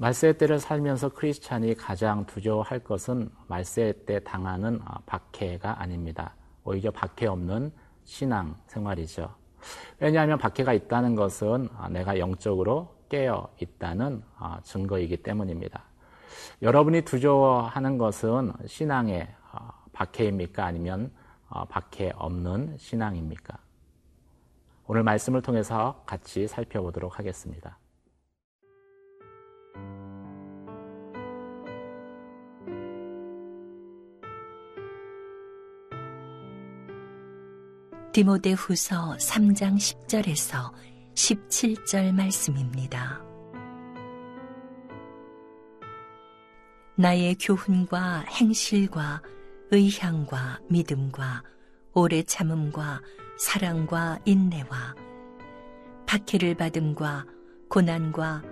말세 때를 살면서 크리스찬이 가장 두려워할 것은 말세 때 당하는 아, 박해가 아닙니다. 오히려 박해 없는 신앙 생활이죠. 왜냐하면 박해가 있다는 것은 아, 내가 영적으로 깨어 있다는 아, 증거이기 때문입니다. 여러분이 두려워하는 것은 신앙의 박해입니까? 아니면 박해 없는 신앙입니까? 오늘 말씀을 통해서 같이 살펴보도록 하겠습니다. 디모데 후서 3장 10절에서 17절 말씀입니다. 나의 교훈과 행실과 의향과 믿음과 오래 참음과 사랑과 인내와 박해를 받음과 고난과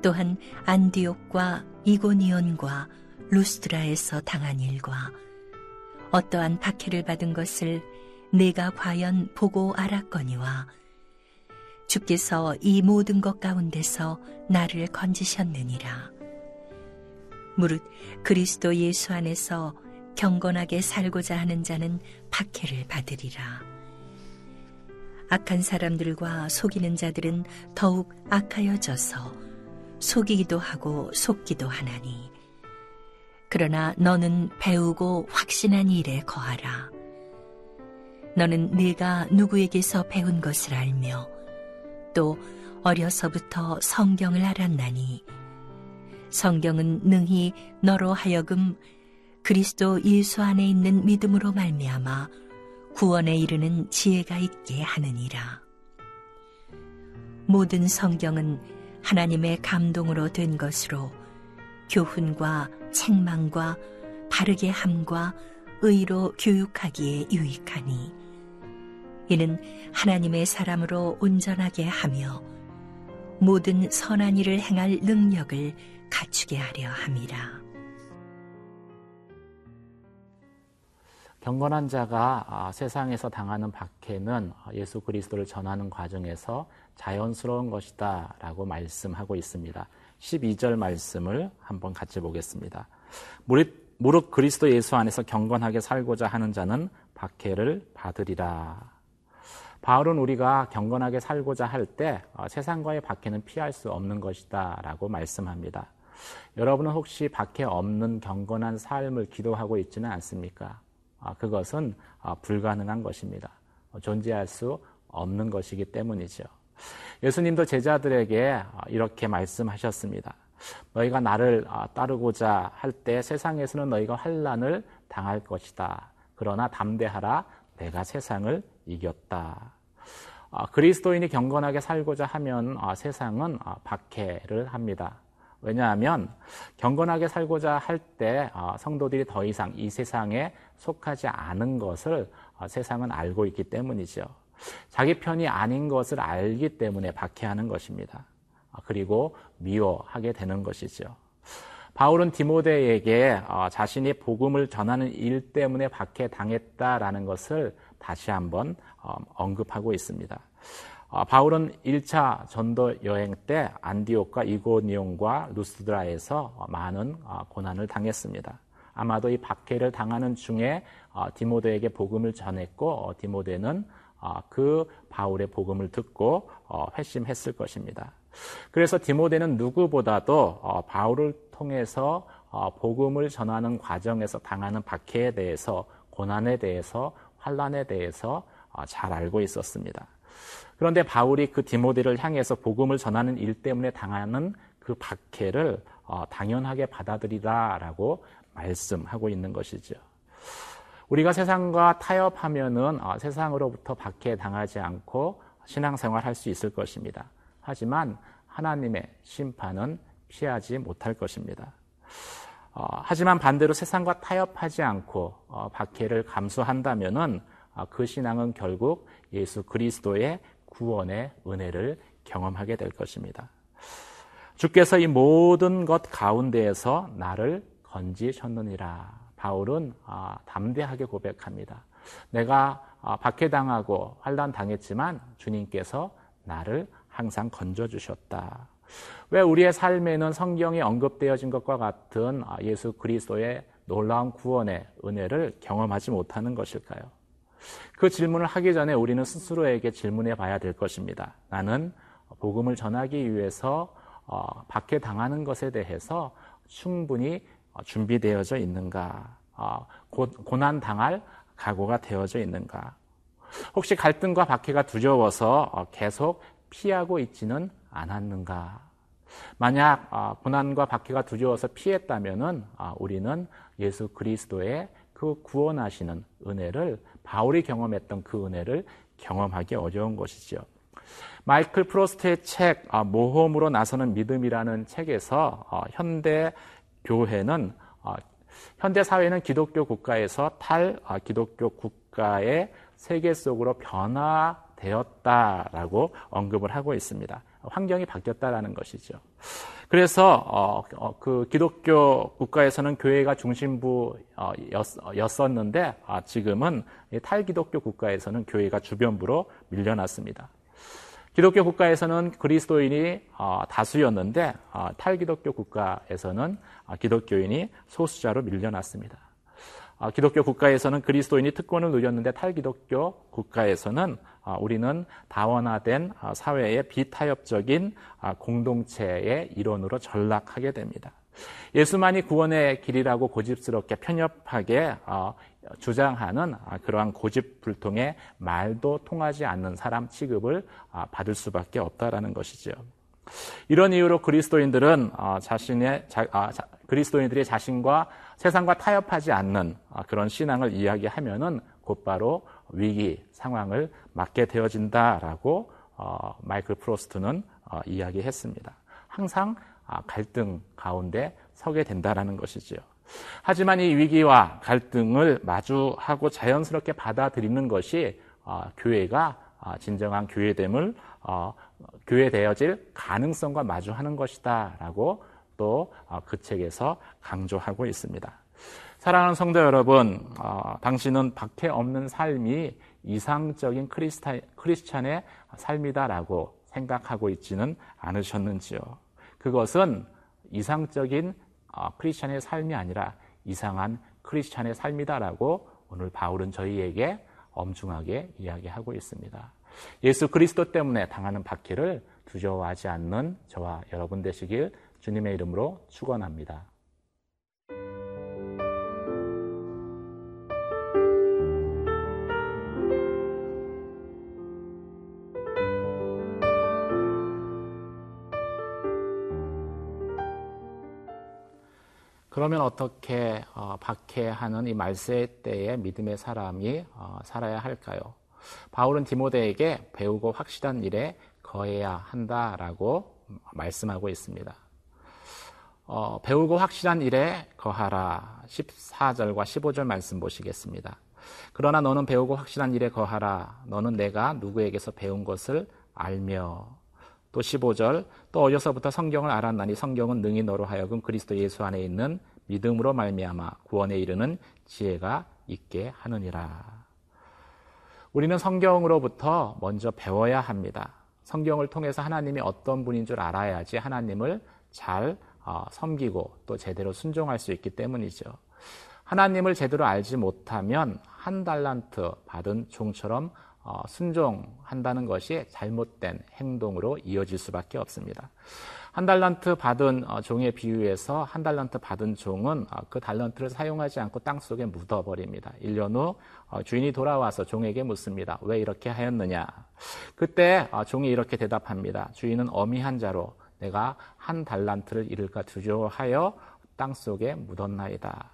또한 안디옥과 이고니온과 루스드라에서 당한 일과 어떠한 박해를 받은 것을 내가 과연 보고 알았거니와 주께서 이 모든 것 가운데서 나를 건지셨느니라. 무릇 그리스도 예수 안에서 경건하게 살고자 하는 자는 박해를 받으리라. 악한 사람들과 속이는 자들은 더욱 악하여져서 속이기도 하고 속기도 하나니. 그러나 너는 배우고 확신한 일에 거하라. 너는 네가 누구에게서 배운 것을 알며 또 어려서부터 성경을 알았나니 성경은 능히 너로 하여금 그리스도 예수 안에 있는 믿음으로 말미암아 구원에 이르는 지혜가 있게 하느니라. 모든 성경은 하나님의 감동으로 된 것으로 교훈과 책망과 바르게 함과 의로 교육하기에 유익하니 이는 하나님의 사람으로 온전하게 하며 모든 선한 일을 행할 능력을 갖추게 하려 함이라. 경건한 자가 아, 세상에서 당하는 박해는 예수 그리스도를 전하는 과정에서 자연스러운 것이다 라고 말씀하고 있습니다. 12절 말씀을 한번 같이 보겠습니다. 무릇, 무릇 그리스도 예수 안에서 경건하게 살고자 하는 자는 박해를 받으리라. 바울은 우리가 경건하게 살고자 할때 어, 세상과의 박해는 피할 수 없는 것이다 라고 말씀합니다. 여러분은 혹시 박해 없는 경건한 삶을 기도하고 있지는 않습니까? 아, 그것은 아, 불가능한 것입니다. 어, 존재할 수 없는 것이기 때문이죠. 예수님도 제자들에게 아, 이렇게 말씀하셨습니다. 너희가 나를 따르고자 할 때 세상에서는 너희가 환란을 당할 것이다. 그러나 담대하라 내가 세상을 이겼다. 아, 그리스도인이 경건하게 살고자 하면 아, 세상은 아, 박해를 합니다. 왜냐하면 경건하게 살고자 할 때 성도들이 더 이상 이 세상에 속하지 않은 것을 세상은 알고 있기 때문이죠. 자기 편이 아닌 것을 알기 때문에 박해하는 것입니다. 그리고 미워하게 되는 것이죠. 바울은 디모데에게 자신이 복음을 전하는 일 때문에 박해당했다라는 것을 다시 한번 어, 언급하고 있습니다. 어, 바울은 1차 전도 여행 때 안디옥과 이고니온과 루스드라에서 많은 어, 고난을 당했습니다. 아마도 이 박해를 당하는 중에 디모데에게 복음을 전했고 디모데는 그 바울의 복음을 듣고 회심했을 것입니다. 그래서 디모데는 누구보다도 바울을 통해서 복음을 전하는 과정에서 당하는 박해에 대해서 고난에 대해서 환란에 대해서 어, 잘 알고 있었습니다. 그런데 바울이 그 디모데를 향해서 복음을 전하는 일 때문에 당하는 그 박해를 어, 당연하게 받아들이라라고 말씀하고 있는 것이죠. 우리가 세상과 타협하면은 어, 세상으로부터 박해 당하지 않고 신앙생활 할 수 있을 것입니다. 하지만 하나님의 심판은 피하지 못할 것입니다. 어, 하지만 반대로 세상과 타협하지 않고 어, 박해를 감수한다면은 어, 그 신앙은 결국 예수 그리스도의 구원의 은혜를 경험하게 될 것입니다. 주께서 이 모든 것 가운데에서 나를 건지셨느니라. 바울은 아, 담대하게 고백합니다. 내가 아, 박해당하고 환란 당했지만 주님께서 나를 항상 건져 주셨다. 왜 우리의 삶에는 성경이 언급되어진 것과 같은 아, 예수 그리스도의 놀라운 구원의 은혜를 경험하지 못하는 것일까요? 그 질문을 하기 전에 우리는 스스로에게 질문해 봐야 될 것입니다. 나는 복음을 전하기 위해서 어, 받게 당하는 것에 대해서 충분히 준비되어져 있는가? 어, 고난 당할 각오가 되어져 있는가? 혹시 갈등과 박해가 두려워서 어, 계속 피하고 있지는 않았는가? 만약 어, 고난과 박해가 두려워서 피했다면은 어, 우리는 예수 그리스도의 그 구원하시는 은혜를 바울이 경험했던 그 은혜를 경험하기 어려운 것이죠. 마이클 프로스트의 책 모험으로 나서는 믿음이라는 책에서 현대 교회는 현대 사회는 기독교 국가에서 탈 기독교 국가의 세계 속으로 변화되었다라고 언급을 하고 있습니다. 환경이 바뀌었다라는 것이죠. 그래서 어, 어, 그 기독교 국가에서는 교회가 중심부였었는데 어, 아, 지금은 탈기독교 국가에서는 교회가 주변부로 밀려났습니다. 기독교 국가에서는 그리스도인이 어, 다수였는데 어, 탈기독교 국가에서는 어, 기독교인이 소수자로 밀려났습니다. 아, 기독교 국가에서는 그리스도인이 특권을 누렸는데 탈기독교 국가에서는 아, 우리는 다원화된 아, 사회의 비타협적인 공동체의 일원으로 전락하게 됩니다. 예수만이 구원의 길이라고 고집스럽게 편협하게 주장하는 그러한 고집불통의 말도 통하지 않는 사람 취급을 받을 수밖에 없다라는 것이죠. 이런 이유로 그리스도인들은 자신의 그리스도인들이 자신과 세상과 타협하지 않는 아, 그런 신앙을 이야기하면은 곧바로 위기 상황을 맞게 되어진다라고 어, 마이클 프로스트는 어, 이야기했습니다. 항상 아, 갈등 가운데 서게 된다라는 것이지요. 하지만 이 위기와 갈등을 마주하고 자연스럽게 받아들이는 것이 어, 교회가 진정한 교회됨을 교회되어질 가능성과 마주하는 것이다라고 또그 어, 책에서 강조하고 있습니다. 사랑하는 성도 여러분, 어, 당신은 박해 없는 삶이 이상적인 크리스타, 크리스찬의 삶이다라고 생각하고 있지는 않으셨는지요? 그것은 이상적인 어, 크리스찬의 삶이 아니라 이상한 크리스찬의 삶이다라고 오늘 바울은 저희에게 엄중하게 이야기하고 있습니다. 예수 그리스도 때문에 당하는 박해를 두려워하지 않는 저와 여러분 되시길 주님의 이름으로 축원합니다. 그러면 어떻게 어, 박해하는 이 말세 때의 믿음의 사람이 어, 살아야 할까요? 바울은 디모데에게 배우고 확실한 일에 거해야 한다라고 말씀하고 있습니다. 어, 배우고 확실한 일에 거하라. 14절과 15절 말씀 보시겠습니다. 그러나 너는 배우고 확실한 일에 거하라. 너는 내가 누구에게서 배운 것을 알며. 또 15절 또 어려서부터 성경을 알았나니 성경은 능히 너로 하여금 그리스도 예수 안에 있는 믿음으로 말미암아 구원에 이르는 지혜가 있게 하느니라. 우리는 성경으로부터 먼저 배워야 합니다. 성경을 통해서 하나님이 어떤 분인 줄 알아야지 하나님을 잘 어, 섬기고 또 제대로 순종할 수 있기 때문이죠. 하나님을 제대로 알지 못하면 한 달란트 받은 종처럼 어, 순종한다는 것이 잘못된 행동으로 이어질 수밖에 없습니다. 한 달란트 받은 어, 종의 비유에서 한 달란트 받은 종은 그 달란트를 사용하지 않고 땅 속에 묻어버립니다. 1년 후 주인이 돌아와서 종에게 묻습니다. 왜 이렇게 하였느냐? 그때 종이 이렇게 대답합니다. 주인은 어미한 자로 내가 한 달란트를 잃을까 두려워하여 땅 속에 묻었나이다.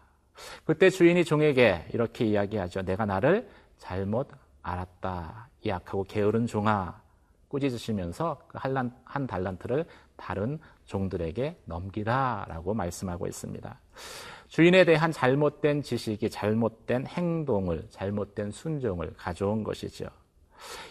그때 주인이 종에게 이렇게 이야기하죠. 내가 나를 잘못 알았다. 이 약하고 게으른 종아. 꾸짖으시면서 그 한 달란트를 다른 종들에게 넘기라 라고 말씀하고 있습니다. 주인에 대한 잘못된 지식이 잘못된 행동을, 잘못된 순종을 가져온 것이죠.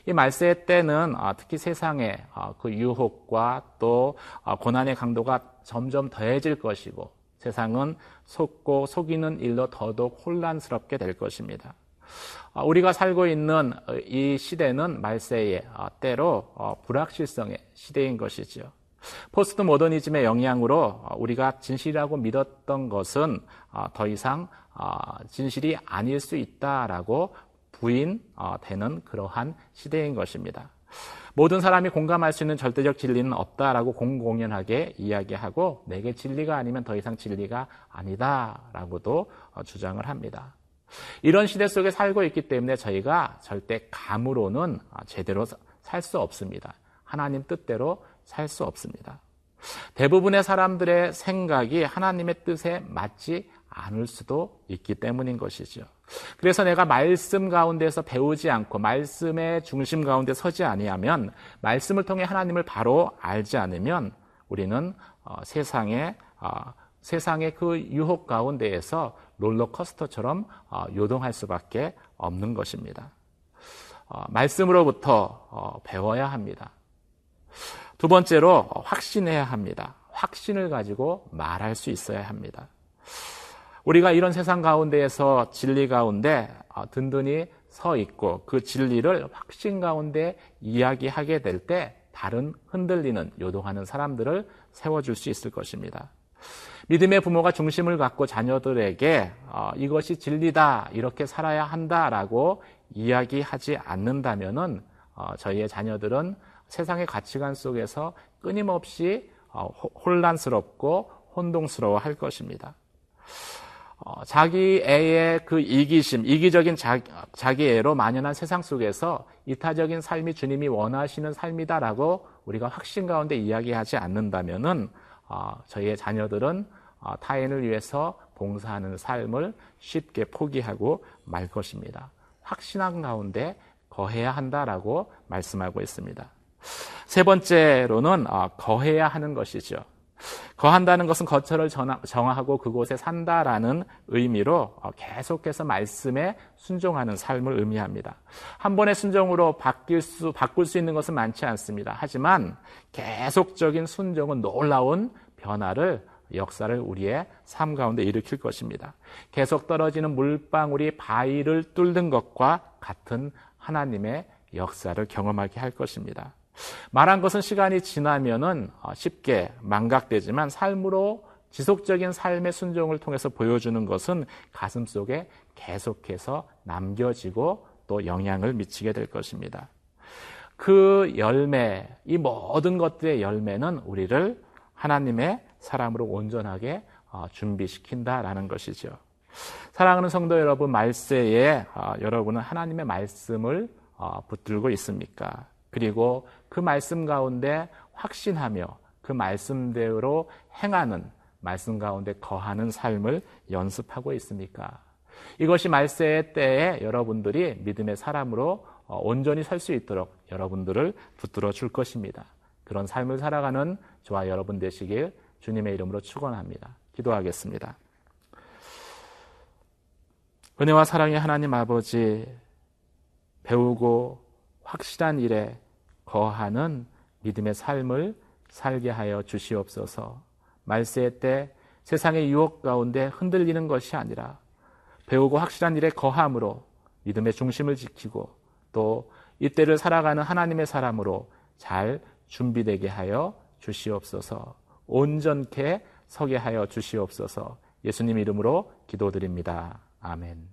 이 말세 때는 아, 특히 세상의 아, 그 유혹과 또 아, 고난의 강도가 점점 더해질 것이고 세상은 속고 속이는 일로 더더욱 혼란스럽게 될 것입니다. 우리가 살고 있는 이 시대는 말세의 때로 어, 불확실성의 시대인 것이죠. 포스트 모더니즘의 영향으로 우리가 진실이라고 믿었던 것은 더 이상 진실이 아닐 수 있다라고 부인되는 그러한 시대인 것입니다. 모든 사람이 공감할 수 있는 절대적 진리는 없다라고 공공연하게 이야기하고 내게 진리가 아니면 더 이상 진리가 아니다라고도 어, 주장을 합니다. 이런 시대 속에 살고 있기 때문에 저희가 절대 감으로는 어, 제대로 살 수 없습니다. 하나님 뜻대로 살 수 없습니다. 대부분의 사람들의 생각이 하나님의 뜻에 맞지 않을 수도 있기 때문인 것이죠. 그래서 내가 말씀 가운데서 배우지 않고 말씀의 중심 가운데 서지 아니하면 말씀을 통해 하나님을 바로 알지 않으면 우리는 어, 세상의 어, 세상의 그 유혹 가운데에서 롤러코스터처럼 어, 요동할 수밖에 없는 것입니다. 어, 말씀으로부터 어, 배워야 합니다. 두 번째로 확신해야 합니다. 확신을 가지고 말할 수 있어야 합니다. 우리가 이런 세상 가운데에서 진리 가운데 어, 든든히 서 있고 그 진리를 확신 가운데 이야기하게 될 때 다른 흔들리는 요동하는 사람들을 세워줄 수 있을 것입니다. 믿음의 부모가 중심을 갖고 자녀들에게 어, 이것이 진리다 이렇게 살아야 한다라고 이야기하지 않는다면은 어, 저희의 자녀들은 세상의 가치관 속에서 끊임없이 혼란스럽고 혼동스러워 할 것입니다. 어, 자기 애의 그 이기심, 이기적인 자, 자기 애로 만연한 세상 속에서 이타적인 삶이 주님이 원하시는 삶이다라고 우리가 확신 가운데 이야기하지 않는다면은 어, 저희의 자녀들은 어, 타인을 위해서 봉사하는 삶을 쉽게 포기하고 말 것입니다. 확신한 가운데 거해야 한다라고 말씀하고 있습니다. 세 번째로는 어, 거해야 하는 것이죠. 거한다는 것은 거처를 정하고 그곳에 산다라는 의미로 어, 계속해서 말씀에 순종하는 삶을 의미합니다. 한 번의 순종으로 바뀔 수, 바꿀 수 있는 것은 많지 않습니다. 하지만 계속적인 순종은 놀라운 변화를 역사를 우리의 삶 가운데 일으킬 것입니다. 계속 떨어지는 물방울이 바위를 뚫는 것과 같은 하나님의 역사를 경험하게 할 것입니다. 말한 것은 시간이 지나면은 어, 쉽게 망각되지만 삶으로 지속적인 삶의 순종을 통해서 보여주는 것은 가슴 속에 계속해서 남겨지고 또 영향을 미치게 될 것입니다. 그 열매, 이 모든 것들의 열매는 우리를 하나님의 사람으로 온전하게 어, 준비시킨다라는 것이죠. 사랑하는 성도 여러분, 말세에 어, 여러분은 하나님의 말씀을 붙들고 있습니까? 그리고 그 말씀 가운데 확신하며 그 말씀대로 행하는 말씀 가운데 거하는 삶을 연습하고 있습니까? 이것이 말세의 때에 여러분들이 믿음의 사람으로 어, 온전히 설수 있도록 여러분들을 붙들어 줄 것입니다. 그런 삶을 살아가는 저와 여러분 되시길 주님의 이름으로 축원합니다. 기도하겠습니다. 은혜와 사랑의 하나님 아버지 배우고 확실한 일에 거하는 믿음의 삶을 살게 하여 주시옵소서. 말세 때 세상의 유혹 가운데 흔들리는 것이 아니라 배우고 확실한 일에 거함으로 믿음의 중심을 지키고 또 이때를 살아가는 하나님의 사람으로 잘 준비되게 하여 주시옵소서. 온전케 서게 하여 주시옵소서. 예수님 이름으로 기도드립니다. 아멘.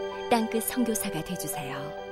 땅끝 성교사가 되주세요